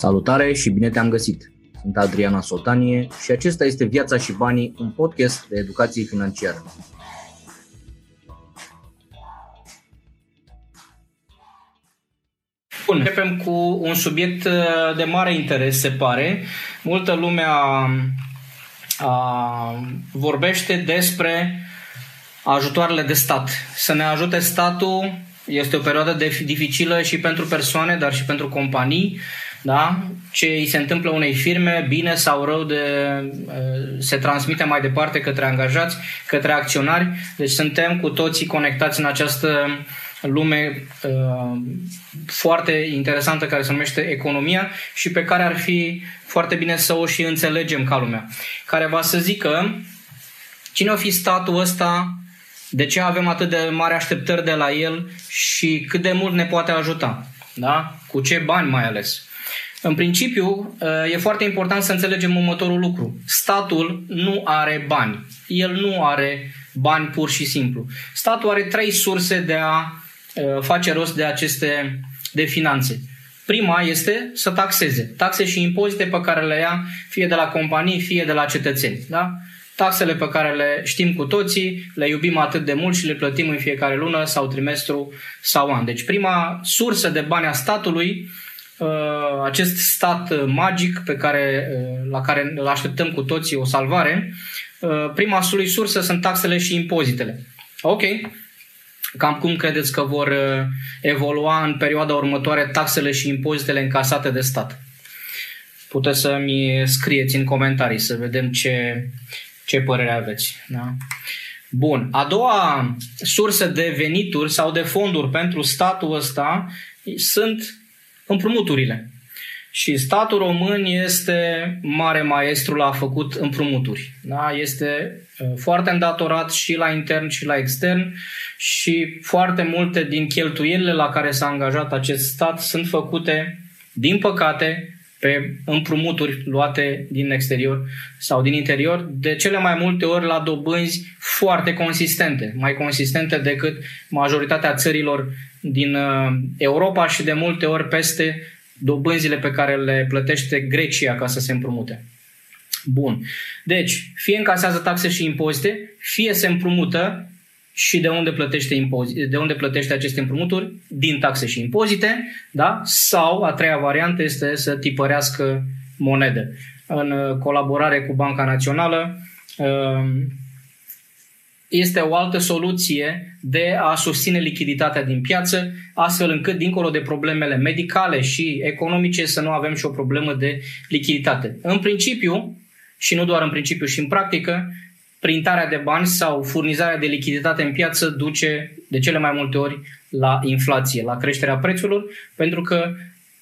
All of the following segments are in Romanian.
Salutare și bine te-am găsit! Sunt Adriana Sotanie și acesta este Viața și Banii, un podcast de educație financiară. Bun, începem cu un subiect uh, de mare interes, se pare. Multă lume a, a, vorbește despre ajutoarele de stat. Să ne ajute statul, este o perioadă de, dificilă și pentru persoane, dar și pentru companii da? ce îi se întâmplă unei firme, bine sau rău, de, se transmite mai departe către angajați, către acționari. Deci suntem cu toții conectați în această lume uh, foarte interesantă care se numește economia și pe care ar fi foarte bine să o și înțelegem ca lumea. Care va să zică cine o fi statul ăsta, de ce avem atât de mari așteptări de la el și cât de mult ne poate ajuta. Da? Cu ce bani mai ales. În principiu, e foarte important să înțelegem următorul lucru. Statul nu are bani. El nu are bani pur și simplu. Statul are trei surse de a face rost de aceste de finanțe. Prima este să taxeze. Taxe și impozite pe care le ia fie de la companii, fie de la cetățeni. Da? Taxele pe care le știm cu toții, le iubim atât de mult și le plătim în fiecare lună sau trimestru sau an. Deci prima sursă de bani a statului Uh, acest stat uh, magic pe care, uh, la care îl așteptăm cu toții o salvare, prima lui sursă sunt taxele și impozitele. Ok. Cam cum credeți că vor evolua în perioada următoare taxele și impozitele încasate de stat? Puteți să-mi scrieți în comentarii să vedem ce, ce părere aveți. Da? Bun. A doua sursă de venituri sau de fonduri pentru statul ăsta sunt împrumuturile. Și statul român este mare maestru la făcut împrumuturi. Da? Este uh, foarte îndatorat și la intern și la extern și foarte multe din cheltuielile la care s-a angajat acest stat sunt făcute, din păcate, pe împrumuturi luate din exterior sau din interior, de cele mai multe ori la dobânzi foarte consistente, mai consistente decât majoritatea țărilor din uh, Europa și de multe ori peste dobânzile pe care le plătește Grecia ca să se împrumute. Bun. Deci, fie încasează taxe și impozite, fie se împrumută și de unde plătește, impozite, de unde plătește aceste împrumuturi? Din taxe și impozite, da? Sau, a treia variantă este să tipărească monedă. În uh, colaborare cu Banca Națională, uh, este o altă soluție de a susține lichiditatea din piață, astfel încât, dincolo de problemele medicale și economice, să nu avem și o problemă de lichiditate. În principiu, și nu doar în principiu și în practică, printarea de bani sau furnizarea de lichiditate în piață duce de cele mai multe ori la inflație, la creșterea prețurilor, pentru că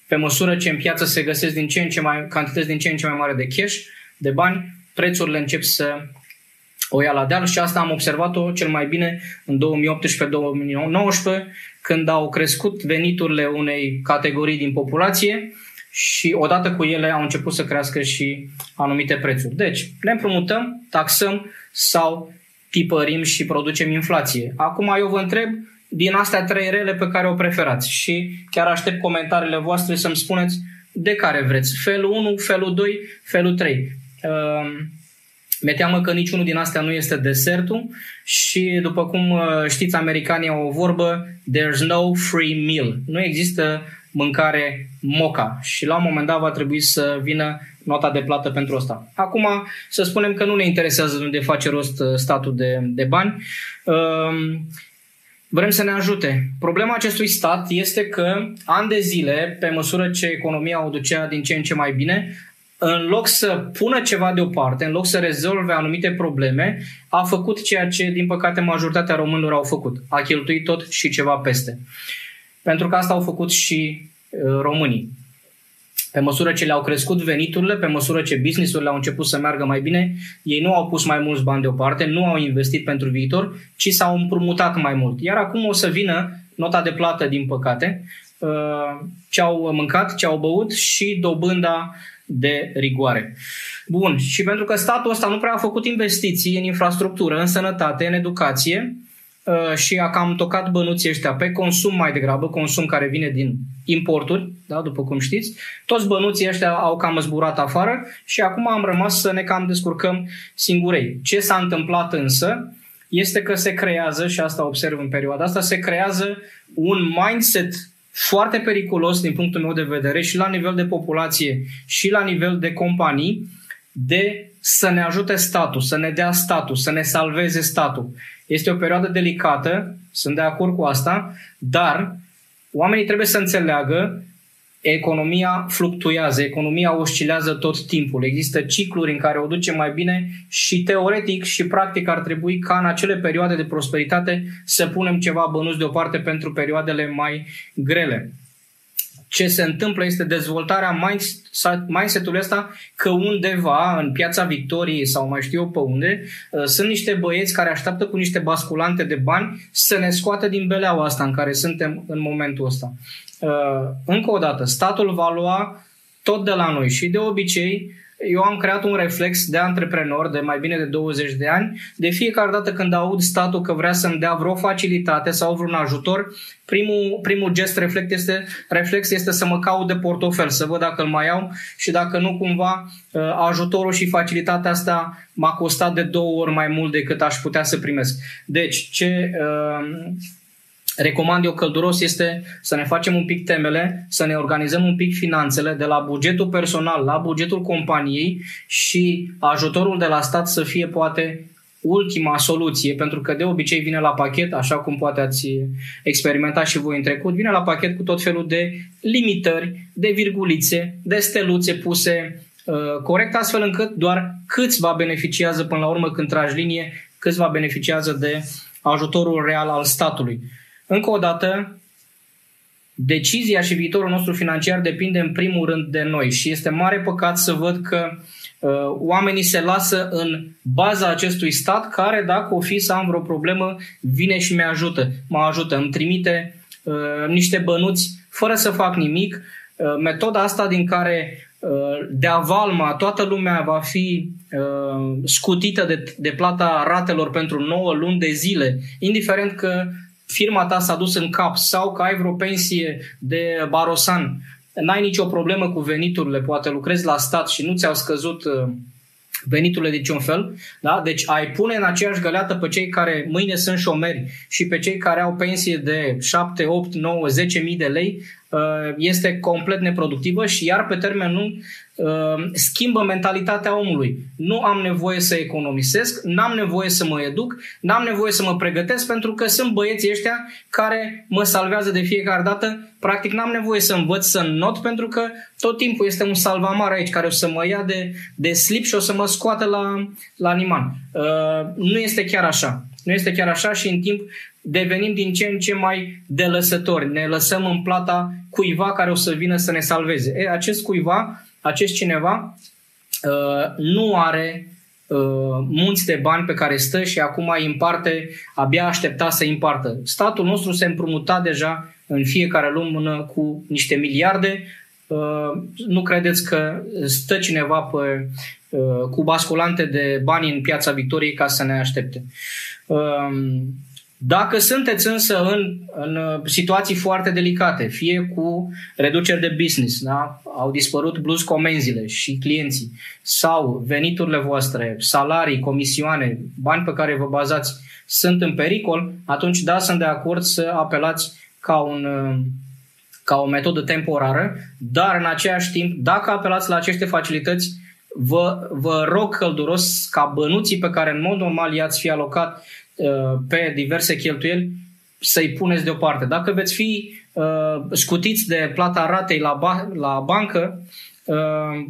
pe măsură ce în piață se găsesc din ce în ce mai, cantități din ce în ce mai mare de cash, de bani, prețurile încep să o ia la deal și asta am observat-o cel mai bine în 2018-2019, când au crescut veniturile unei categorii din populație și odată cu ele au început să crească și anumite prețuri. Deci, ne împrumutăm, taxăm sau tipărim și producem inflație. Acum eu vă întreb din astea trei rele pe care o preferați și chiar aștept comentariile voastre să-mi spuneți de care vreți. Felul 1, felul 2, felul 3. Mi-e teamă că niciunul din astea nu este desertul și, după cum uh, știți, americanii au o vorbă There's no free meal. Nu există mâncare moca și la un moment dat va trebui să vină nota de plată pentru asta. Acum, să spunem că nu ne interesează unde face rost uh, statul de, de bani. Um, vrem să ne ajute. Problema acestui stat este că, ani de zile, pe măsură ce economia o ducea din ce în ce mai bine, în loc să pună ceva deoparte, în loc să rezolve anumite probleme, a făcut ceea ce, din păcate, majoritatea românilor au făcut. A cheltuit tot și ceva peste. Pentru că asta au făcut și uh, românii. Pe măsură ce le-au crescut veniturile, pe măsură ce businessurile au început să meargă mai bine, ei nu au pus mai mulți bani deoparte, nu au investit pentru viitor, ci s-au împrumutat mai mult. Iar acum o să vină nota de plată, din păcate, uh, ce au mâncat, ce au băut și dobânda de rigoare. Bun, și pentru că statul ăsta nu prea a făcut investiții în infrastructură, în sănătate, în educație, uh, și a cam tocat bănuții ăștia pe consum mai degrabă, consum care vine din importuri, da, după cum știți. Toți bănuții ăștia au cam zburat afară și acum am rămas să ne cam descurcăm singurei. Ce s-a întâmplat însă este că se creează, și asta observ în perioada asta, se creează un mindset foarte periculos din punctul meu de vedere și la nivel de populație și la nivel de companii de să ne ajute statul, să ne dea statul, să ne salveze statul. Este o perioadă delicată, sunt de acord cu asta, dar oamenii trebuie să înțeleagă economia fluctuează, economia oscilează tot timpul. Există cicluri în care o duce mai bine și teoretic și practic ar trebui ca în acele perioade de prosperitate să punem ceva bănuți deoparte pentru perioadele mai grele ce se întâmplă este dezvoltarea mindset-ului ăsta că undeva în piața Victoriei sau mai știu eu pe unde uh, sunt niște băieți care așteaptă cu niște basculante de bani să ne scoată din beleaua asta în care suntem în momentul ăsta. Uh, încă o dată, statul va lua tot de la noi și de obicei eu am creat un reflex de antreprenor de mai bine de 20 de ani. De fiecare dată când aud statul că vrea să-mi dea vreo facilitate sau vreun ajutor, primul, primul gest reflex este, reflex este să mă caut de portofel, să văd dacă îl mai au și dacă nu cumva uh, ajutorul și facilitatea asta m-a costat de două ori mai mult decât aș putea să primesc. Deci, ce uh, recomand eu călduros este să ne facem un pic temele, să ne organizăm un pic finanțele de la bugetul personal la bugetul companiei și ajutorul de la stat să fie poate ultima soluție, pentru că de obicei vine la pachet, așa cum poate ați experimentat și voi în trecut, vine la pachet cu tot felul de limitări, de virgulițe, de steluțe puse uh, corect, astfel încât doar câțiva beneficiază până la urmă când tragi linie, câțiva beneficiază de ajutorul real al statului. Încă o dată, decizia și viitorul nostru financiar depinde în primul rând de noi și este mare păcat să văd că uh, oamenii se lasă în baza acestui stat care, dacă o fi să am vreo problemă, vine și mi ajută. Mă ajută, îmi trimite uh, niște bănuți fără să fac nimic. Uh, metoda asta din care uh, de avalma toată lumea va fi uh, scutită de, de plata ratelor pentru 9 luni de zile, indiferent că firma ta s-a dus în cap sau că ai vreo pensie de barosan, n-ai nicio problemă cu veniturile, poate lucrezi la stat și nu ți-au scăzut uh, veniturile de niciun fel, da? deci ai pune în aceeași găleată pe cei care mâine sunt șomeri și pe cei care au pensie de 7, 8, 9, 10 mii de lei, uh, este complet neproductivă și iar pe termen lung uh, schimbă mentalitatea omului. Nu am nevoie să economisesc, n-am nevoie să mă educ, n-am nevoie să mă pregătesc pentru că sunt băieții ăștia care mă salvează de fiecare dată. Practic n-am nevoie să învăț să not pentru că tot timpul este un salvamar aici care o să mă ia de, de slip și o să mă scoată la, la animal. Uh, nu este chiar așa. Nu este chiar așa și în timp devenim din ce în ce mai delăsători. Ne lăsăm în plata cuiva care o să vină să ne salveze. E, acest cuiva acest cineva uh, nu are uh, munți de bani pe care stă și acum îi împarte, abia aștepta să îi împartă. Statul nostru se împrumuta deja în fiecare lună cu niște miliarde. Uh, nu credeți că stă cineva pe, uh, cu basculante de bani în piața Victoriei ca să ne aștepte. Uh, dacă sunteți însă în, în uh, situații foarte delicate, fie cu reduceri de business, da? au dispărut bluz comenzile și clienții, sau veniturile voastre, salarii, comisioane, bani pe care vă bazați sunt în pericol, atunci da, sunt de acord să apelați ca, un, uh, ca o metodă temporară, dar în același timp, dacă apelați la aceste facilități, vă, vă rog călduros ca bănuții pe care în mod normal i-ați fi alocat Uh, pe diverse cheltuieli să-i puneți deoparte. Dacă veți fi uh, scutiți de plata ratei la, ba- la bancă, uh,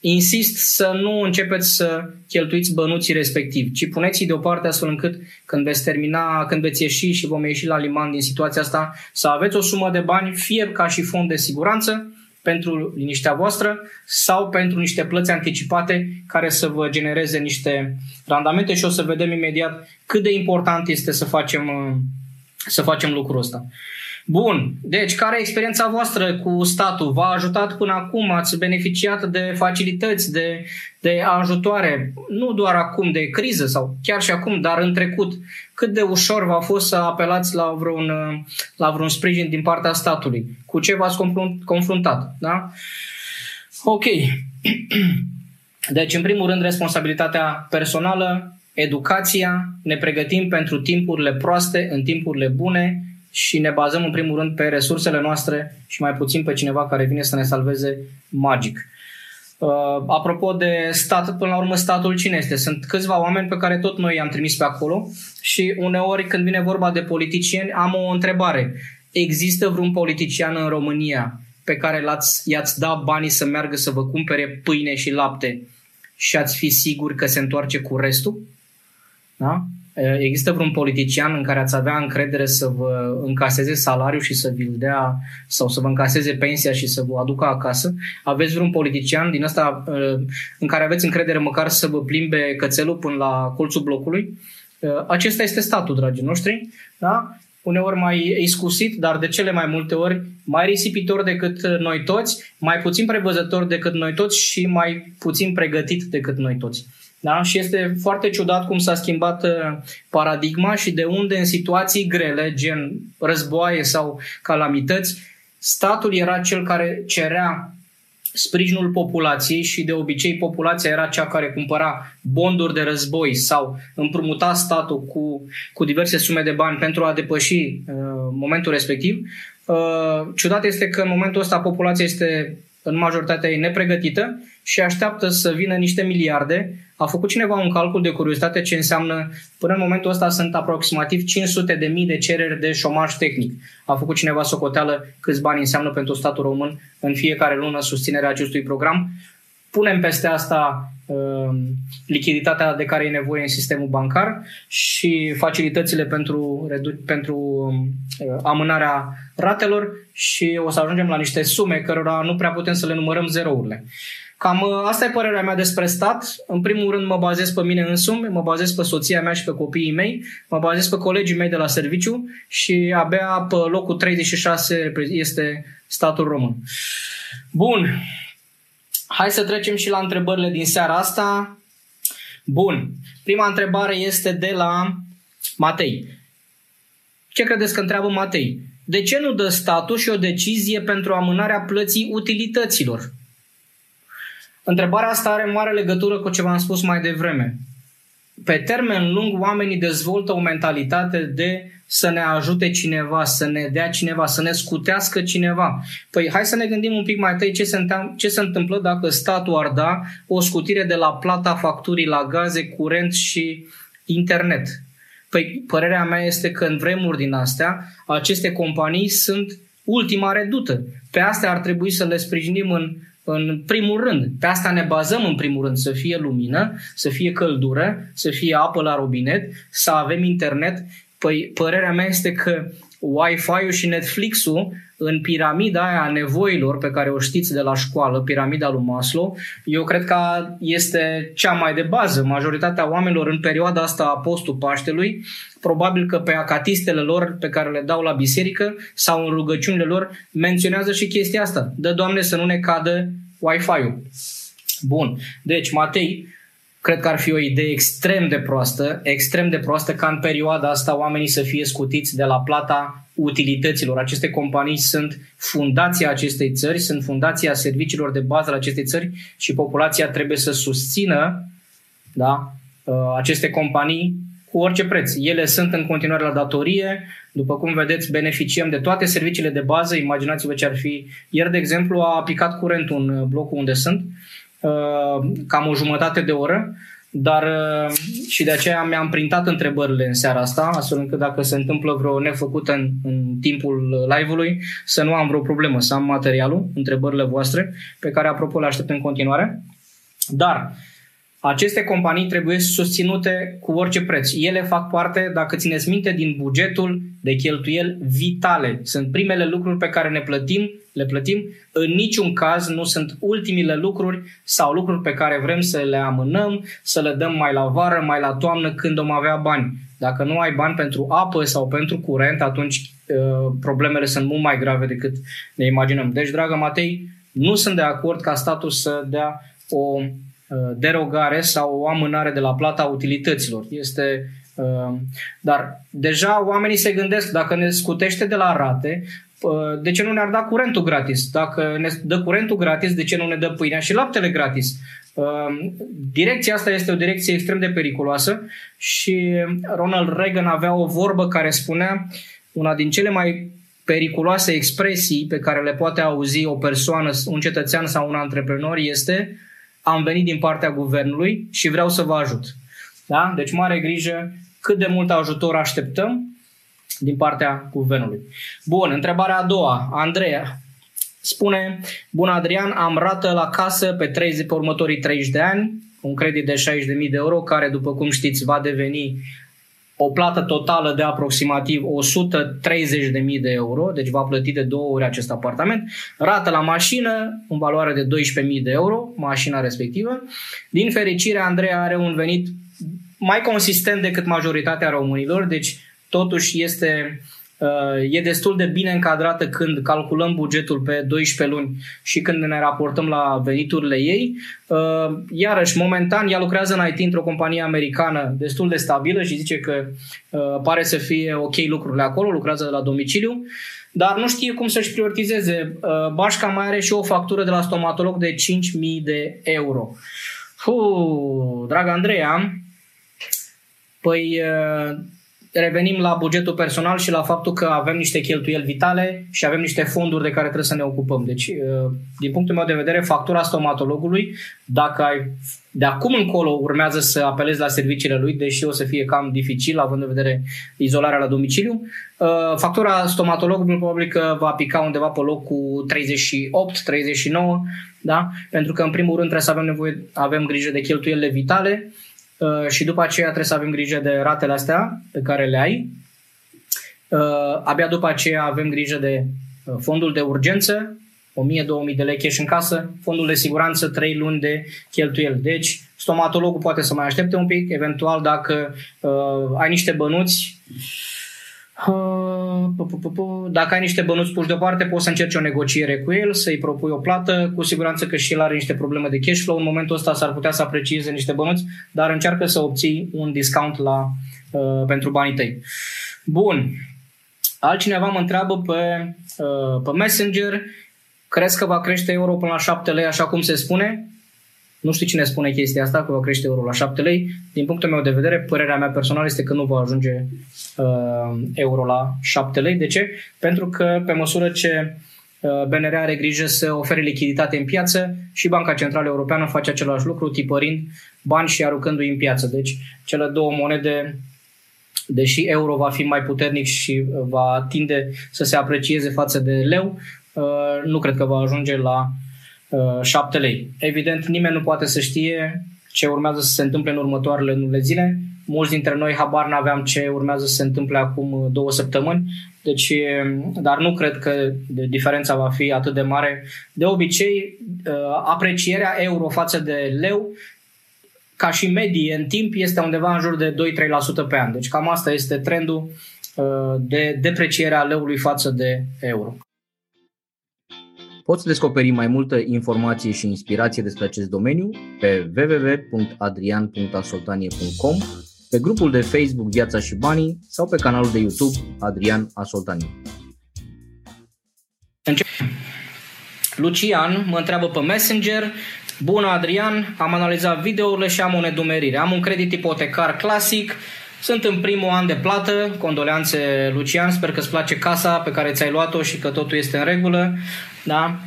insist să nu începeți să cheltuiți bănuții respectivi, ci puneți-i deoparte astfel încât când veți termina, când veți ieși și vom ieși la liman din situația asta, să aveți o sumă de bani, fie ca și fond de siguranță, pentru liniștea voastră sau pentru niște plăți anticipate care să vă genereze niște randamente și o să vedem imediat cât de important este să facem, să facem lucrul ăsta. Bun, deci care e experiența voastră cu statul? V-a ajutat până acum? Ați beneficiat de facilități, de, de ajutoare? Nu doar acum de criză sau chiar și acum, dar în trecut. Cât de ușor v-a fost să apelați la vreun, la vreun sprijin din partea statului? Cu ce v-ați confruntat? Da? Ok. Deci, în primul rând, responsabilitatea personală, educația, ne pregătim pentru timpurile proaste în timpurile bune și ne bazăm în primul rând pe resursele noastre și mai puțin pe cineva care vine să ne salveze magic. Uh, apropo de stat, până la urmă statul cine este? Sunt câțiva oameni pe care tot noi i-am trimis pe acolo și uneori când vine vorba de politicieni am o întrebare. Există vreun politician în România pe care l-ați, i-ați dat banii să meargă să vă cumpere pâine și lapte și ați fi sigur că se întoarce cu restul? Da? Există vreun politician în care ați avea încredere să vă încaseze salariul și să vi-l dea sau să vă încaseze pensia și să vă aducă acasă? Aveți vreun politician din ăsta în care aveți încredere măcar să vă plimbe cățelul până la colțul blocului? Acesta este statul, dragii noștri. Da? uneori mai iscusit, dar de cele mai multe ori mai risipitor decât noi toți, mai puțin prevăzător decât noi toți și mai puțin pregătit decât noi toți. Da? Și este foarte ciudat cum s-a schimbat uh, paradigma și de unde în situații grele, gen războaie sau calamități, statul era cel care cerea sprijinul populației și de obicei populația era cea care cumpăra bonduri de război sau împrumuta statul cu, cu diverse sume de bani pentru a depăși uh, momentul respectiv. Uh, ciudat este că în momentul ăsta populația este în majoritatea ei nepregătită și așteaptă să vină niște miliarde. A făcut cineva un calcul de curiozitate ce înseamnă, până în momentul ăsta sunt aproximativ 500 de mii de cereri de șomaj tehnic. A făcut cineva socoteală câți bani înseamnă pentru statul român în fiecare lună susținerea acestui program. Punem peste asta uh, lichiditatea de care e nevoie în sistemul bancar și facilitățile pentru, pentru uh, amânarea ratelor și o să ajungem la niște sume cărora nu prea putem să le numărăm zerourile. Cam uh, asta e părerea mea despre stat. În primul rând mă bazez pe mine însumi, mă bazez pe soția mea și pe copiii mei, mă bazez pe colegii mei de la serviciu și abia pe locul 36 este statul român. Bun. Hai să trecem și la întrebările din seara asta. Bun. Prima întrebare este de la Matei. Ce credeți că întreabă Matei? De ce nu dă statul și o decizie pentru amânarea plății utilităților? Întrebarea asta are mare legătură cu ce v-am spus mai devreme. Pe termen lung, oamenii dezvoltă o mentalitate de să ne ajute cineva, să ne dea cineva, să ne scutească cineva. Păi hai să ne gândim un pic mai tăi ce se, întâmplă, ce se întâmplă dacă statul ar da o scutire de la plata facturii la gaze, curent și internet. Păi părerea mea este că în vremuri din astea, aceste companii sunt ultima redută. Pe astea ar trebui să le sprijinim în în primul rând. Pe asta ne bazăm în primul rând, să fie lumină, să fie căldură, să fie apă la robinet, să avem internet. Păi părerea mea este că Wi-Fi-ul și Netflix-ul în piramida aia a nevoilor pe care o știți de la școală, piramida lui Maslow, eu cred că este cea mai de bază. Majoritatea oamenilor în perioada asta a postul Paștelui, probabil că pe acatistele lor pe care le dau la biserică sau în rugăciunile lor menționează și chestia asta. Dă, Doamne, să nu ne cadă Wi-Fi-ul. Bun. Deci, Matei, cred că ar fi o idee extrem de proastă, extrem de proastă ca în perioada asta oamenii să fie scutiți de la plata utilităților. Aceste companii sunt fundația acestei țări, sunt fundația serviciilor de bază la acestei țări și populația trebuie să susțină da, uh, aceste companii cu orice preț. Ele sunt în continuare la datorie, după cum vedeți, beneficiem de toate serviciile de bază. Imaginați-vă ce ar fi. Ieri, de exemplu, a picat curentul în blocul unde sunt Uh, cam o jumătate de oră, dar uh, și de aceea mi-am printat întrebările în seara asta, astfel încât dacă se întâmplă vreo nefăcută în, în timpul live-ului, să nu am vreo problemă, să am materialul, întrebările voastre, pe care apropo le aștept în continuare. Dar aceste companii trebuie susținute cu orice preț. Ele fac parte, dacă țineți minte, din bugetul de cheltuieli vitale. Sunt primele lucruri pe care ne plătim, le plătim. În niciun caz nu sunt ultimile lucruri sau lucruri pe care vrem să le amânăm, să le dăm mai la vară, mai la toamnă, când vom avea bani. Dacă nu ai bani pentru apă sau pentru curent, atunci uh, problemele sunt mult mai grave decât ne imaginăm. Deci, dragă Matei, nu sunt de acord ca statul să dea o uh, derogare sau o amânare de la plata utilităților. Este uh, dar deja oamenii se gândesc, dacă ne scutește de la rate, uh, de ce nu ne-ar da curentul gratis? Dacă ne dă curentul gratis, de ce nu ne dă pâinea și laptele gratis? Direcția asta este o direcție extrem de periculoasă și Ronald Reagan avea o vorbă care spunea una din cele mai periculoase expresii pe care le poate auzi o persoană, un cetățean sau un antreprenor este am venit din partea guvernului și vreau să vă ajut. Da? Deci mare grijă cât de mult ajutor așteptăm din partea guvernului. Bun, întrebarea a doua. Andreea spune, Bun Adrian, am rată la casă pe, 30, pe următorii 30 de ani, un credit de 60.000 de euro, care, după cum știți, va deveni o plată totală de aproximativ 130.000 de euro, deci va plăti de două ori acest apartament, rată la mașină în valoare de 12.000 de euro, mașina respectivă. Din fericire, Andrei are un venit mai consistent decât majoritatea românilor, deci totuși este e destul de bine încadrată când calculăm bugetul pe 12 luni și când ne raportăm la veniturile ei. Iarăși, momentan, ea lucrează în IT într-o companie americană destul de stabilă și zice că pare să fie ok lucrurile acolo, lucrează la domiciliu, dar nu știe cum să-și prioritizeze. Bașca mai are și o factură de la stomatolog de 5.000 de euro. Fu, dragă Andreea, păi revenim la bugetul personal și la faptul că avem niște cheltuieli vitale și avem niște fonduri de care trebuie să ne ocupăm. Deci, uh, din punctul meu de vedere, factura stomatologului, dacă ai, de acum încolo urmează să apelezi la serviciile lui, deși o să fie cam dificil, având în vedere izolarea la domiciliu, uh, factura stomatologului probabil că va pica undeva pe locul 38-39, da? pentru că în primul rând trebuie să avem nevoie, avem grijă de cheltuielile vitale, Uh, și după aceea trebuie să avem grijă de ratele astea pe care le ai. Uh, abia după aceea avem grijă de uh, fondul de urgență, 1000-2000 de lei cash în casă, fondul de siguranță 3 luni de cheltuieli. Deci stomatologul poate să mai aștepte un pic, eventual dacă uh, ai niște bănuți, dacă ai niște bănuți puși deoparte, poți să încerci o negociere cu el, să-i propui o plată. Cu siguranță că și el are niște probleme de cash flow. În momentul ăsta s-ar putea să aprecieze niște bănuți, dar încearcă să obții un discount la, uh, pentru banii tăi. Bun. Altcineva mă întreabă pe, uh, pe Messenger, crezi că va crește euro până la 7 lei, așa cum se spune? Nu știu cine spune chestia asta, că va crește euro la 7 lei. Din punctul meu de vedere, părerea mea personală este că nu va ajunge uh, euro la 7 lei. De ce? Pentru că pe măsură ce uh, BNR are grijă să ofere lichiditate în piață și Banca Centrală Europeană face același lucru, tipărind bani și aruncându-i în piață. Deci cele două monede deși euro va fi mai puternic și uh, va tinde să se aprecieze față de leu, uh, nu cred că va ajunge la 7 uh, lei. Evident, nimeni nu poate să știe ce urmează să se întâmple în următoarele luni zile. Mulți dintre noi habar n-aveam ce urmează să se întâmple acum uh, două săptămâni, deci, um, dar nu cred că diferența va fi atât de mare. De obicei, uh, aprecierea euro față de leu ca și medie în timp este undeva în jur de 2-3% pe an. Deci cam asta este trendul de depreciere a leului față de euro. Poți descoperi mai multă informație și inspirație despre acest domeniu pe www.adrian.asoltanie.com, pe grupul de Facebook Viața și Banii sau pe canalul de YouTube Adrian Asoltanie. Lucian mă întreabă pe Messenger Bună Adrian, am analizat videourile și am o nedumerire. Am un credit ipotecar clasic, sunt în primul an de plată, condoleanțe Lucian, sper că îți place casa pe care ți-ai luat-o și că totul este în regulă. Da?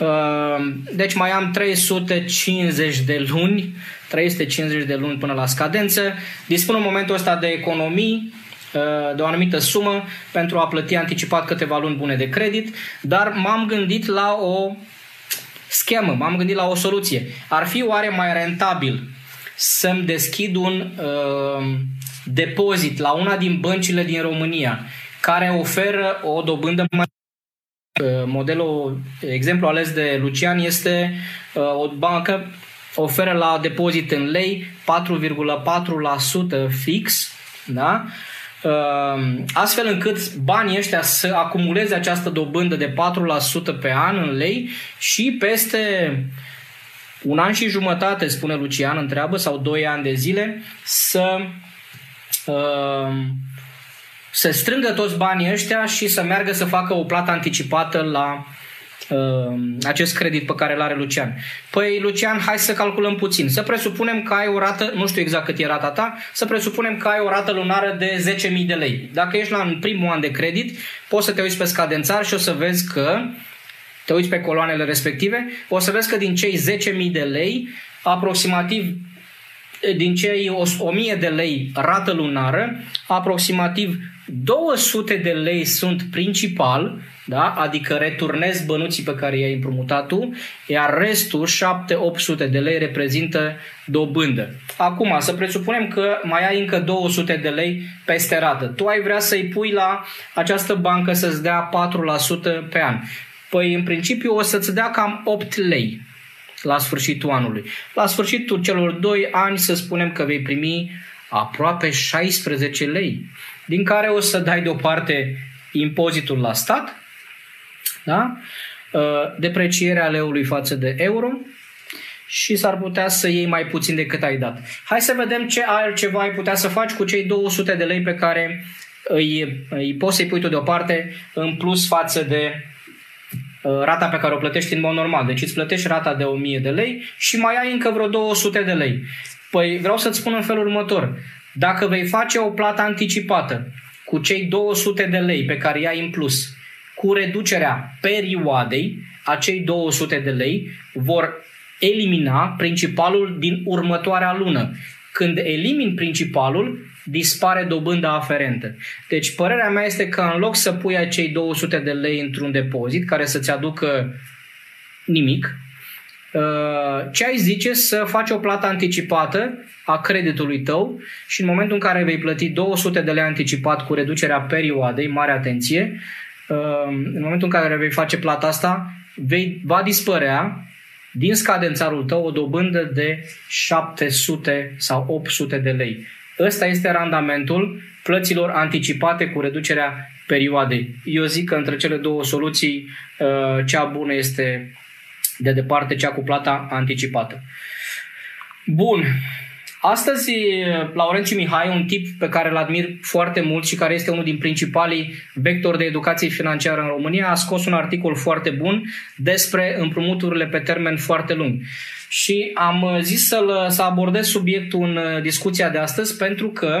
Ehm, deci mai am 350 de luni, 350 de luni până la scadență. Dispun în momentul ăsta de economii eh, de o anumită sumă pentru a plăti anticipat câteva luni bune de credit, dar m-am gândit la o schemă, m-am gândit la o soluție. Ar fi oare mai rentabil să-mi deschid un uh, depozit la una din băncile din România care oferă o dobândă mai uh, Modelul, exemplu ales de Lucian este uh, o bancă oferă la depozit în lei 4,4% fix Da? Ehm, astfel încât banii ăștia să acumuleze această dobândă de 4% pe an în lei și peste un an și jumătate, spune Lucian, întreabă, sau doi ani de zile, să uh, se strângă toți banii ăștia și să meargă să facă o plată anticipată la uh, acest credit pe care îl are Lucian. Păi, Lucian, hai să calculăm puțin. Să presupunem că ai o rată, nu știu exact cât e rata ta, să presupunem că ai o rată lunară de 10.000 de lei. Dacă ești la în primul an de credit, poți să te uiți pe scadențar și o să vezi că te uiți pe coloanele respective, o să vezi că din cei 10.000 de lei, aproximativ din cei 1000 de lei rată lunară, aproximativ 200 de lei sunt principal, da? adică returnezi bănuții pe care i-ai împrumutat tu, iar restul, 7-800 de lei, reprezintă dobândă. Acum, să presupunem că mai ai încă 200 de lei peste rată. Tu ai vrea să-i pui la această bancă să-ți dea 4% pe an. Păi, în principiu, o să-ți dea cam 8 lei la sfârșitul anului. La sfârșitul celor 2 ani să spunem că vei primi aproape 16 lei, din care o să dai deoparte impozitul la stat, da? Uh, deprecierea leului față de euro și s-ar putea să iei mai puțin decât ai dat. Hai să vedem ce altceva ai putea să faci cu cei 200 de lei pe care îi, îi poți să-i pui tu deoparte în plus față de Uh, rata pe care o plătești în mod normal. Deci îți plătești rata de 1000 de lei și mai ai încă vreo 200 de lei. Păi vreau să-ți spun în felul următor. Dacă vei face o plată anticipată cu cei 200 de lei pe care i-ai în plus, cu reducerea perioadei, acei 200 de lei vor elimina principalul din următoarea lună. Când elimin principalul, dispare dobânda aferentă. Deci părerea mea este că în loc să pui acei 200 de lei într-un depozit care să-ți aducă nimic, uh, ce ai zice să faci o plată anticipată a creditului tău și în momentul în care vei plăti 200 de lei anticipat cu reducerea perioadei, mare atenție, uh, în momentul în care vei face plata asta, vei, va dispărea din scadențarul tău o dobândă de 700 sau 800 de lei. Ăsta este randamentul plăților anticipate cu reducerea perioadei. Eu zic că între cele două soluții uh, cea bună este de departe cea cu plata anticipată. Bun. Astăzi, Laurențiu Mihai, un tip pe care îl admir foarte mult și care este unul din principalii vectori de educație financiară în România, a scos un articol foarte bun despre împrumuturile pe termen foarte lung. Și am zis să, să abordez subiectul în discuția de astăzi pentru că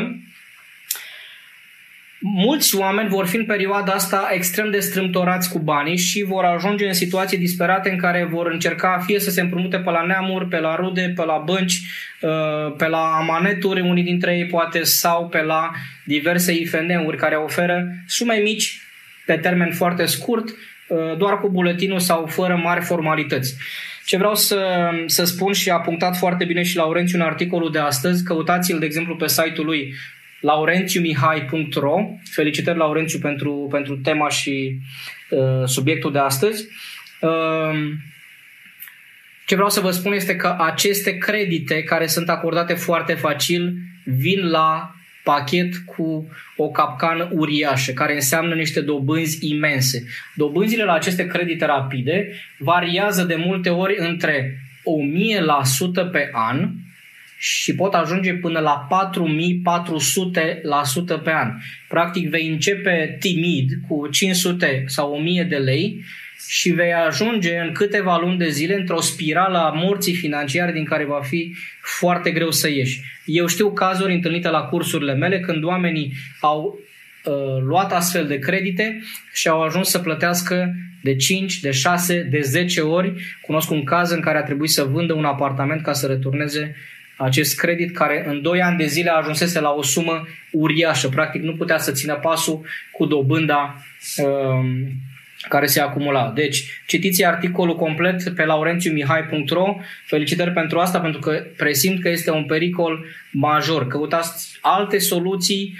Mulți oameni vor fi în perioada asta extrem de strâmtorați cu banii și vor ajunge în situații disperate în care vor încerca fie să se împrumute pe la neamuri, pe la rude, pe la bănci, uh, pe la amaneturi, unii dintre ei poate, sau pe la diverse IFN-uri care oferă sume mici pe termen foarte scurt, uh, doar cu buletinul sau fără mari formalități. Ce vreau să, să spun și a punctat foarte bine și Laurențiu în articolul de astăzi, căutați-l, de exemplu, pe site-ul lui laurențiumihai.ro. Felicitări, Laurențiu, pentru, pentru tema și uh, subiectul de astăzi. Uh, ce vreau să vă spun este că aceste credite care sunt acordate foarte facil vin la pachet cu o capcană uriașă, care înseamnă niște dobânzi imense. Dobânzile la aceste credite rapide variază de multe ori între 1000% pe an și pot ajunge până la 4400% pe an. Practic vei începe timid cu 500 sau 1000 de lei și vei ajunge în câteva luni de zile într-o spirală a morții financiare din care va fi foarte greu să ieși. Eu știu cazuri întâlnite la cursurile mele când oamenii au uh, luat astfel de credite și au ajuns să plătească de 5, de 6, de 10 ori. Cunosc un caz în care a trebuit să vândă un apartament ca să returneze acest credit care în 2 ani de zile ajunsese la o sumă uriașă. Practic nu putea să țină pasul cu dobânda um, care se acumula. Deci, citiți articolul complet pe laurențiumihai.ro. Felicitări pentru asta, pentru că presimt că este un pericol major. Căutați alte soluții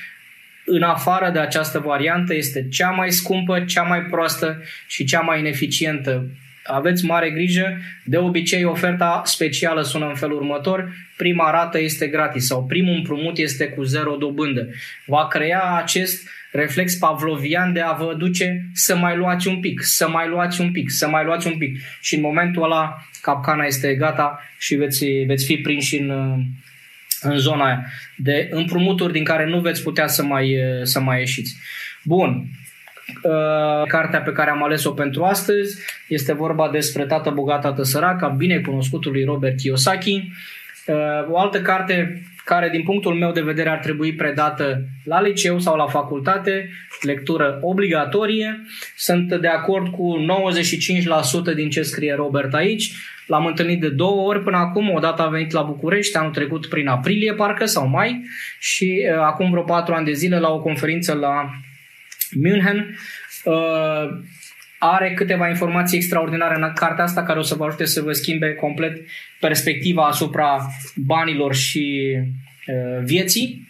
în afară de această variantă. Este cea mai scumpă, cea mai proastă și cea mai ineficientă aveți mare grijă, de obicei oferta specială sună în felul următor, prima rată este gratis sau primul împrumut este cu zero dobândă. Va crea acest reflex pavlovian de a vă duce să mai luați un pic, să mai luați un pic, să mai luați un pic. Și în momentul ăla capcana este gata și veți, veți fi prinși în, în zona aia de împrumuturi din care nu veți putea să mai, să mai ieșiți. Bun, Uh, cartea pe care am ales-o pentru astăzi este vorba despre Tată bogat, Tată sărac, a binecunoscutului Robert Kiyosaki. Uh, o altă carte care din punctul meu de vedere ar trebui predată la liceu sau la facultate, lectură obligatorie. Sunt de acord cu 95% din ce scrie Robert aici. L-am întâlnit de două ori până acum, odată a venit la București, anul trecut prin aprilie parcă sau mai și uh, acum vreo patru ani de zile la o conferință la München. Uh, are câteva informații extraordinare în cartea asta care o să vă ajute să vă schimbe complet perspectiva asupra banilor și uh, vieții.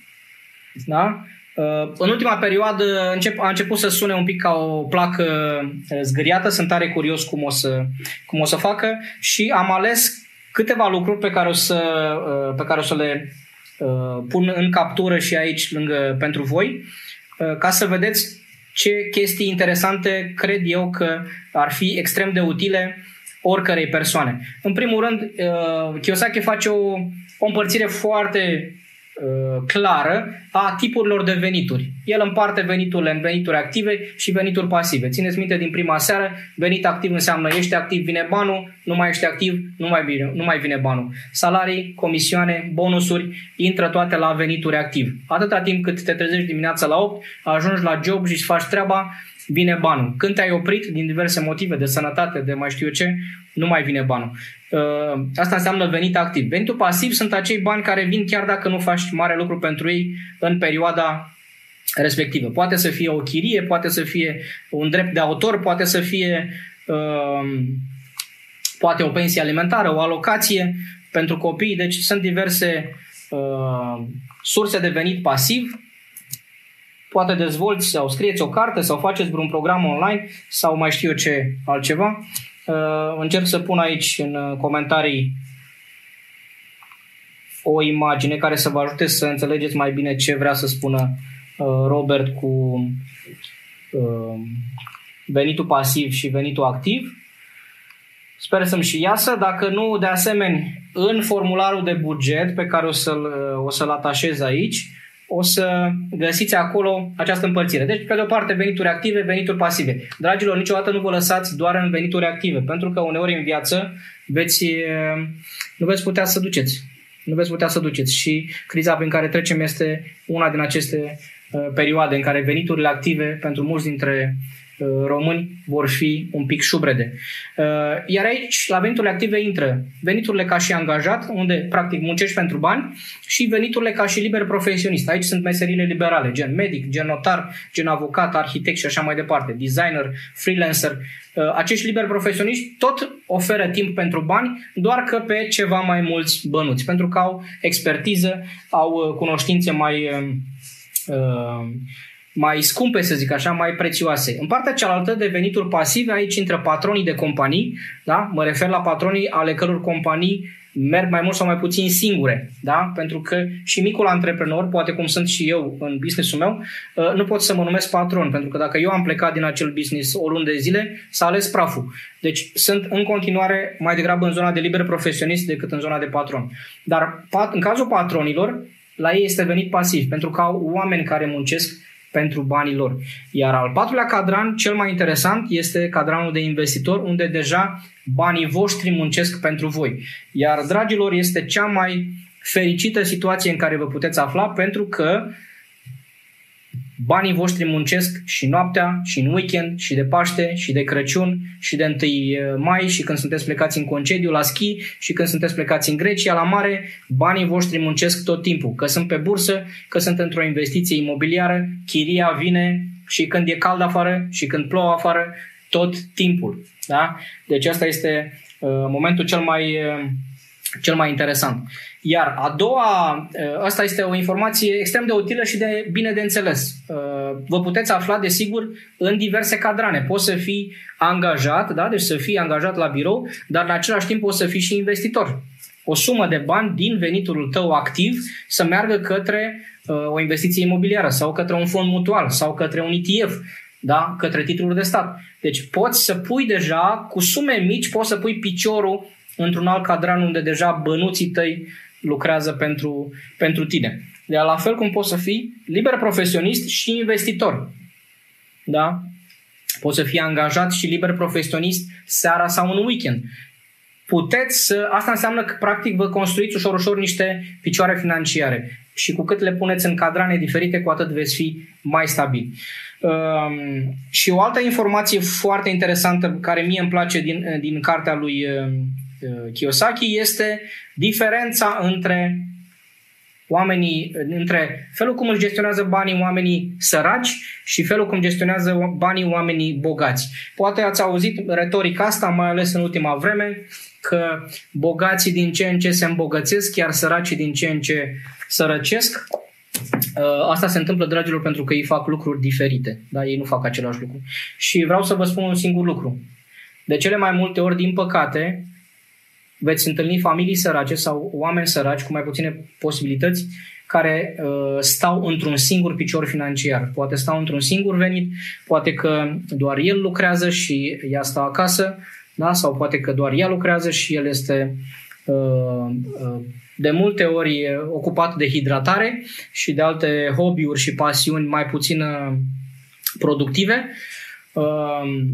Da? Uh, în ultima perioadă încep, a început să sune un pic ca o placă uh, zgâriată, sunt tare curios cum o să, cum o să facă și am ales câteva lucruri pe care o să, uh, pe care o să le uh, pun în captură și aici lângă pentru voi, uh, ca să vedeți ce chestii interesante cred eu că ar fi extrem de utile oricărei persoane. În primul rând, uh, Kiyosaki face o, o împărțire foarte Uh, clară a tipurilor de venituri. El împarte veniturile în venituri active și venituri pasive. Țineți minte din prima seară, venit activ înseamnă ești activ, vine banul, nu mai ești activ, nu mai vine, nu mai vine banul. Salarii, comisioane, bonusuri, intră toate la venituri activ. Atâta timp cât te trezești dimineața la 8, ajungi la job și îți faci treaba, vine banul. Când te-ai oprit din diverse motive de sănătate, de mai știu eu ce, nu mai vine banul. Uh, asta înseamnă venit activ. Venitul pasiv sunt acei bani care vin chiar dacă nu faci mare lucru pentru ei în perioada respectivă. Poate să fie o chirie, poate să fie un drept de autor, poate să fie uh, poate o pensie alimentară, o alocație pentru copii. Deci sunt diverse uh, surse de venit pasiv poate dezvolți sau scrieți o carte sau faceți vreun program online sau mai știu eu ce altceva. Uh, încerc să pun aici în uh, comentarii o imagine care să vă ajute să înțelegeți mai bine ce vrea să spună uh, Robert cu venitul pasiv și venitul activ. Sper să-mi și iasă. Dacă nu, de asemenea, în formularul de buget pe care o să-l, o să-l atașez aici, o să găsiți acolo această împărțire. Deci, pe de o parte, venituri active, venituri pasive. Dragilor, niciodată nu vă lăsați doar în venituri active, pentru că uneori în viață veți, nu veți putea să duceți. Nu veți putea să duceți. Și criza prin care trecem este una din aceste perioade în care veniturile active pentru mulți dintre Uh, români vor fi un pic șubrede. Uh, iar aici, la veniturile active, intră veniturile ca și angajat, unde practic muncești pentru bani, și veniturile ca și liber profesionist. Aici sunt meserile liberale, gen medic, gen notar, gen avocat, arhitect și așa mai departe, designer, freelancer. Uh, acești liber profesioniști tot oferă timp pentru bani, doar că pe ceva mai mulți bănuți, pentru că au expertiză, au cunoștințe mai uh, mai scumpe, să zic așa, mai prețioase. În partea cealaltă de venituri pasive, aici intră patronii de companii, da? mă refer la patronii ale căror companii merg mai mult sau mai puțin singure, da? pentru că și micul antreprenor, poate cum sunt și eu în businessul meu, uh, nu pot să mă numesc patron, pentru că dacă eu am plecat din acel business o lună de zile, s-a ales praful. Deci sunt în continuare mai degrabă în zona de liber profesionist decât în zona de patron. Dar în cazul patronilor, la ei este venit pasiv, pentru că au oameni care muncesc pentru banii lor. Iar al patrulea cadran, cel mai interesant, este cadranul de investitor, unde deja banii voștri muncesc pentru voi. Iar, dragilor, este cea mai fericită situație în care vă puteți afla, pentru că Banii voștri muncesc și noaptea, și în weekend, și de Paște, și de Crăciun, și de 1 mai, și când sunteți plecați în concediu la schi, și când sunteți plecați în Grecia la mare, banii voștri muncesc tot timpul. Că sunt pe bursă, că sunt într-o investiție imobiliară, chiria vine și când e cald afară, și când plouă afară, tot timpul. Da? Deci asta este uh, momentul cel mai uh, cel mai interesant. Iar a doua, ă, asta este o informație extrem de utilă și de bine de înțeles. Ă, vă puteți afla, desigur, în diverse cadrane. Poți să fii angajat, da? deci să fii angajat la birou, dar în același timp poți să fii și investitor. O sumă de bani din venitul tău activ să meargă către uh, o investiție imobiliară sau către un fond mutual sau către un ETF, da? către titluri de stat. Deci poți să pui deja, cu sume mici, poți să pui piciorul într-un alt cadran unde deja bănuții tăi lucrează pentru, pentru tine. De la fel cum poți să fii liber profesionist și investitor. Da? Poți să fii angajat și liber profesionist seara sau în weekend. Puteți să... Asta înseamnă că practic vă construiți ușor ușor niște picioare financiare și cu cât le puneți în cadrane diferite, cu atât veți fi mai stabili. Um, și o altă informație foarte interesantă care mie îmi place din, din cartea lui um, Uh, Kiyosaki este diferența între oamenii, între felul cum își gestionează banii oamenii săraci și felul cum gestionează banii oamenii bogați. Poate ați auzit retorica asta, mai ales în ultima vreme, că bogații din ce în ce se îmbogățesc, chiar săracii din ce în ce sărăcesc. Uh, asta se întâmplă, dragilor, pentru că ei fac lucruri diferite. Da? Ei nu fac același lucru. Și vreau să vă spun un singur lucru. De cele mai multe ori, din păcate, veți întâlni familii sărace sau oameni săraci cu mai puține posibilități care uh, stau într-un singur picior financiar. Poate stau într-un singur venit, poate că doar el lucrează și ea stă acasă, da? sau poate că doar ea lucrează și el este uh, uh, de multe ori ocupat de hidratare și de alte hobby-uri și pasiuni mai puțin uh, productive Ehm,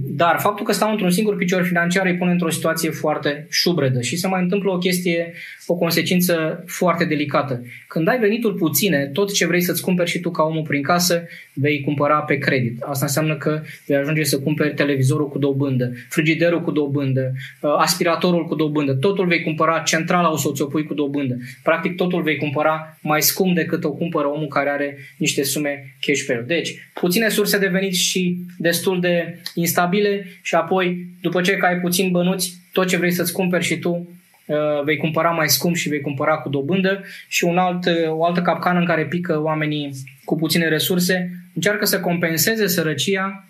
dar faptul că stau într-un singur picior financiar îi pune într-o situație foarte șubredă și se mai întâmplă o chestie, o consecință foarte delicată. Când ai venituri puține, tot ce vrei să-ți cumperi și tu ca omul prin casă, vei cumpăra pe credit. Asta înseamnă că vei ajunge să cumperi televizorul cu dobândă, frigiderul cu dobândă, uh, aspiratorul cu dobândă, totul vei cumpăra, centrala o să ți-o pui cu dobândă. Practic totul vei cumpăra mai scump decât o cumpără omul care are niște sume cash flow. Deci, puține surse de venit și destul de instabile și apoi, după ce ai puțin bănuți, tot ce vrei să-ți cumperi și tu uh, vei cumpăra mai scump și vei cumpăra cu dobândă și un alt, uh, o altă capcană în care pică oamenii cu puține resurse, încearcă să compenseze sărăcia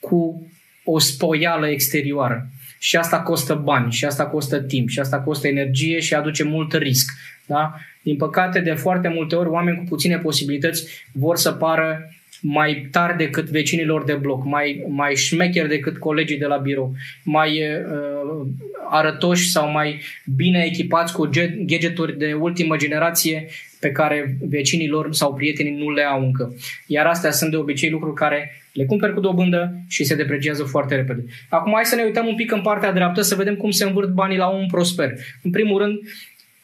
cu o spoială exterioară. Și asta costă bani, și asta costă timp, și asta costă energie și aduce mult risc. Da? Din păcate, de foarte multe ori, oameni cu puține posibilități vor să pară mai tari decât vecinilor de bloc, mai, mai șmecheri decât colegii de la birou, mai uh, arătoși sau mai bine echipați cu gadgeturi de ultimă generație pe care vecinii lor sau prietenii nu le au încă. Iar astea sunt de obicei lucruri care le cumperi cu dobândă și se depreciază foarte repede. Acum hai să ne uităm un pic în partea dreaptă să vedem cum se învârt banii la un prosper. În primul rând,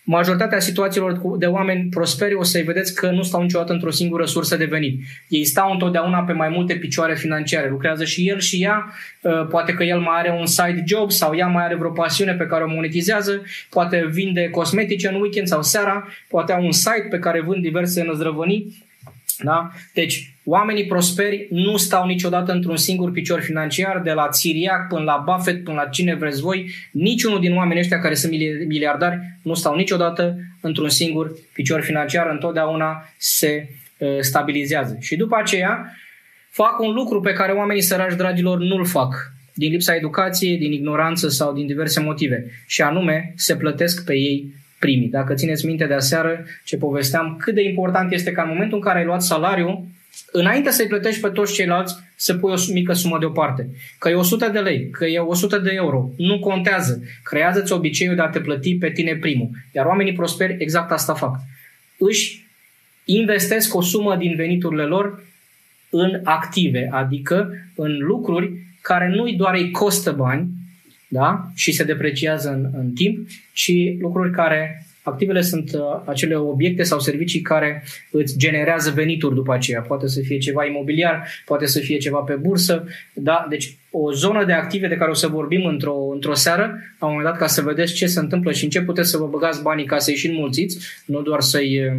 majoritatea situațiilor de oameni prosperi o să-i vedeți că nu stau niciodată într-o singură sursă de venit. Ei stau întotdeauna pe mai multe picioare financiare. Lucrează și el și ea, uh, poate că el mai are un side job sau ea mai are vreo pasiune pe care o monetizează, poate vinde cosmetice în weekend sau seara, poate au un site pe care vând diverse năzdrăvănii. Da? Deci, Oamenii prosperi nu stau niciodată într-un singur picior financiar, de la Țiriac până la Buffett, până la cine vreți voi. Niciunul din oamenii ăștia care sunt miliardari nu stau niciodată într-un singur picior financiar, întotdeauna se uh, stabilizează. Și după aceea fac un lucru pe care oamenii sărași, dragilor, nu-l fac din lipsa educației, din ignoranță sau din diverse motive. Și anume, se plătesc pe ei primii. Dacă țineți minte de aseară ce povesteam, cât de important este ca în momentul în care ai luat salariu, înainte să-i plătești pe toți ceilalți, să pui o mică sumă deoparte. Că e 100 de lei, că e 100 de euro, nu contează. Creează-ți obiceiul de a te plăti pe tine primul. Iar oamenii prosperi exact asta fac. Își investesc o sumă din veniturile lor în active, adică în lucruri care nu-i doar îi costă bani da? și se depreciază în, în timp, ci lucruri care Activele sunt uh, acele obiecte sau servicii care îți generează venituri după aceea. Poate să fie ceva imobiliar, poate să fie ceva pe bursă. Da? Deci o zonă de active de care o să vorbim într-o, într-o seară, la un moment dat, ca să vedeți ce se întâmplă și în ce puteți să vă băgați banii ca să-i și înmulțiți, nu doar să-i, uh,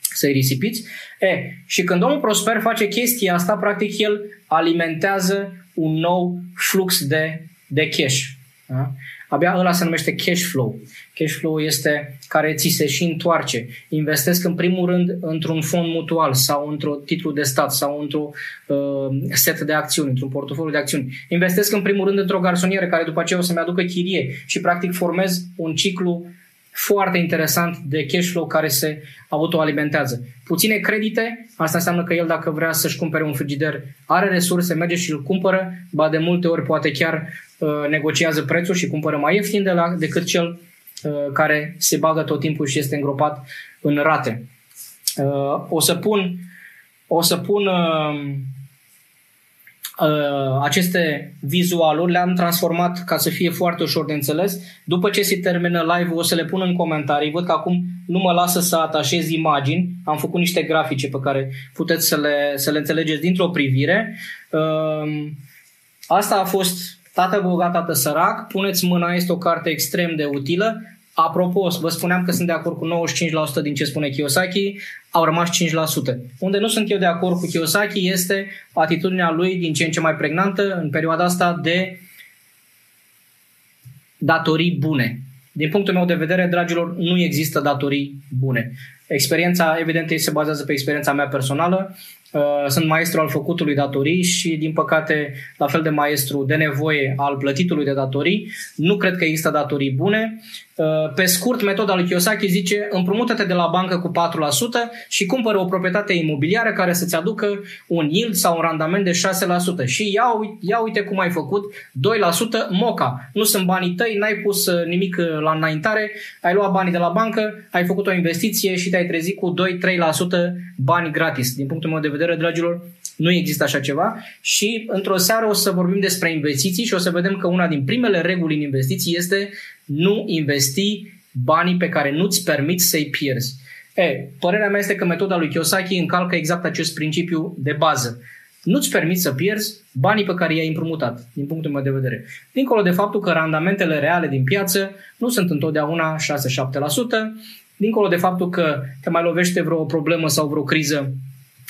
să-i risipiți. E, și când omul prosper face chestia asta, practic el alimentează un nou flux de, de cash. Da? Abia ăla se numește cash flow. Cash flow este care ți se și întoarce. Investesc în primul rând într-un fond mutual sau într-un titlu de stat sau într-un uh, set de acțiuni, într-un portofoliu de acțiuni. Investesc în primul rând într-o garsonieră care după aceea o să-mi aducă chirie și practic formez un ciclu foarte interesant de cash flow care se autoalimentează. Puține credite, asta înseamnă că el dacă vrea să-și cumpere un frigider, are resurse, merge și îl cumpără, ba de multe ori poate chiar uh, negociază prețul și cumpără mai ieftin de la, decât cel uh, care se bagă tot timpul și este îngropat în rate. Uh, o să pun, o să pun uh, Uh, aceste vizualuri le-am transformat ca să fie foarte ușor de înțeles. După ce se termină live o să le pun în comentarii. Văd că acum nu mă lasă să atașez imagini. Am făcut niște grafice pe care puteți să le, să le înțelegeți dintr-o privire. Uh, asta a fost Tată bogat, tată sărac. Puneți mâna, este o carte extrem de utilă. Apropo, vă spuneam că sunt de acord cu 95% din ce spune Kiyosaki, au rămas 5%. Unde nu sunt eu de acord cu Kiyosaki este atitudinea lui din ce în ce mai pregnantă în perioada asta de datorii bune. Din punctul meu de vedere, dragilor, nu există datorii bune. Experiența, evident, se bazează pe experiența mea personală. Uh, sunt maestru al făcutului datorii și, din păcate, la fel de maestru de nevoie al plătitului de datorii. Nu cred că există datorii bune. Uh, pe scurt, metoda lui Kiyosaki zice împrumută-te de la bancă cu 4% și cumpără o proprietate imobiliară care să-ți aducă un yield sau un randament de 6%. Și ia, ia uite cum ai făcut 2% moca. Nu sunt banii tăi, n-ai pus uh, nimic la înaintare, ai luat banii de la bancă, ai făcut o investiție și te-ai trezit cu 2-3% bani gratis. Din punctul meu de vedere, dragilor, nu există așa ceva și într-o seară o să vorbim despre investiții și o să vedem că una din primele reguli în investiții este nu investi banii pe care nu-ți permiți să-i pierzi. E, părerea mea este că metoda lui Kiyosaki încalcă exact acest principiu de bază. Nu-ți permiți să pierzi banii pe care i-ai împrumutat, din punctul meu de vedere. Dincolo de faptul că randamentele reale din piață nu sunt întotdeauna 6-7%, dincolo de faptul că te mai lovește vreo problemă sau vreo criză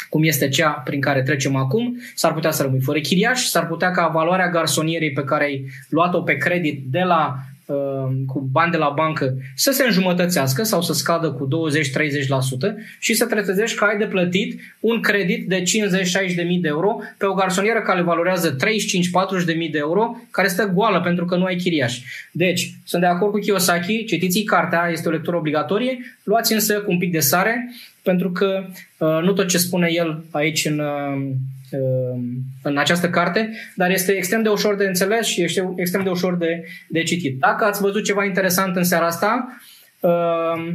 cum este cea prin care trecem acum, s-ar putea să rămâi fără chiriaș, s-ar putea ca valoarea garsonierei pe care ai luat-o pe credit de la Uh, cu bani de la bancă să se înjumătățească sau să scadă cu 20-30% și să trezești că ai de plătit un credit de 50-60 de mii de euro pe o garsonieră care valorează 35-40 de mii de euro care stă goală pentru că nu ai chiriaș. Deci, sunt de acord cu Kiyosaki, citiți cartea, este o lectură obligatorie, luați însă cu un pic de sare pentru că uh, nu tot ce spune el aici în uh, Uh, în această carte, dar este extrem de ușor de înțeles și este extrem de ușor de, de citit. Dacă ați văzut ceva interesant în seara asta, uh,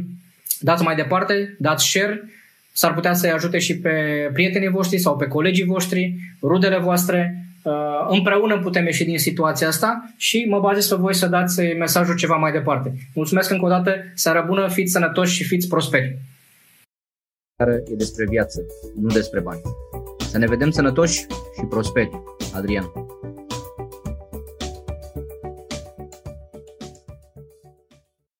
dați mai departe, dați share, s-ar putea să-i ajute și pe prietenii voștri sau pe colegii voștri, rudele voastre, uh, împreună putem ieși din situația asta și mă bazez pe voi să dați mesajul ceva mai departe. Mulțumesc încă o dată, seara bună, fiți sănătoși și fiți prosperi. E despre viață, nu despre bani. Să ne vedem sănătoși și prosperi. Adrian.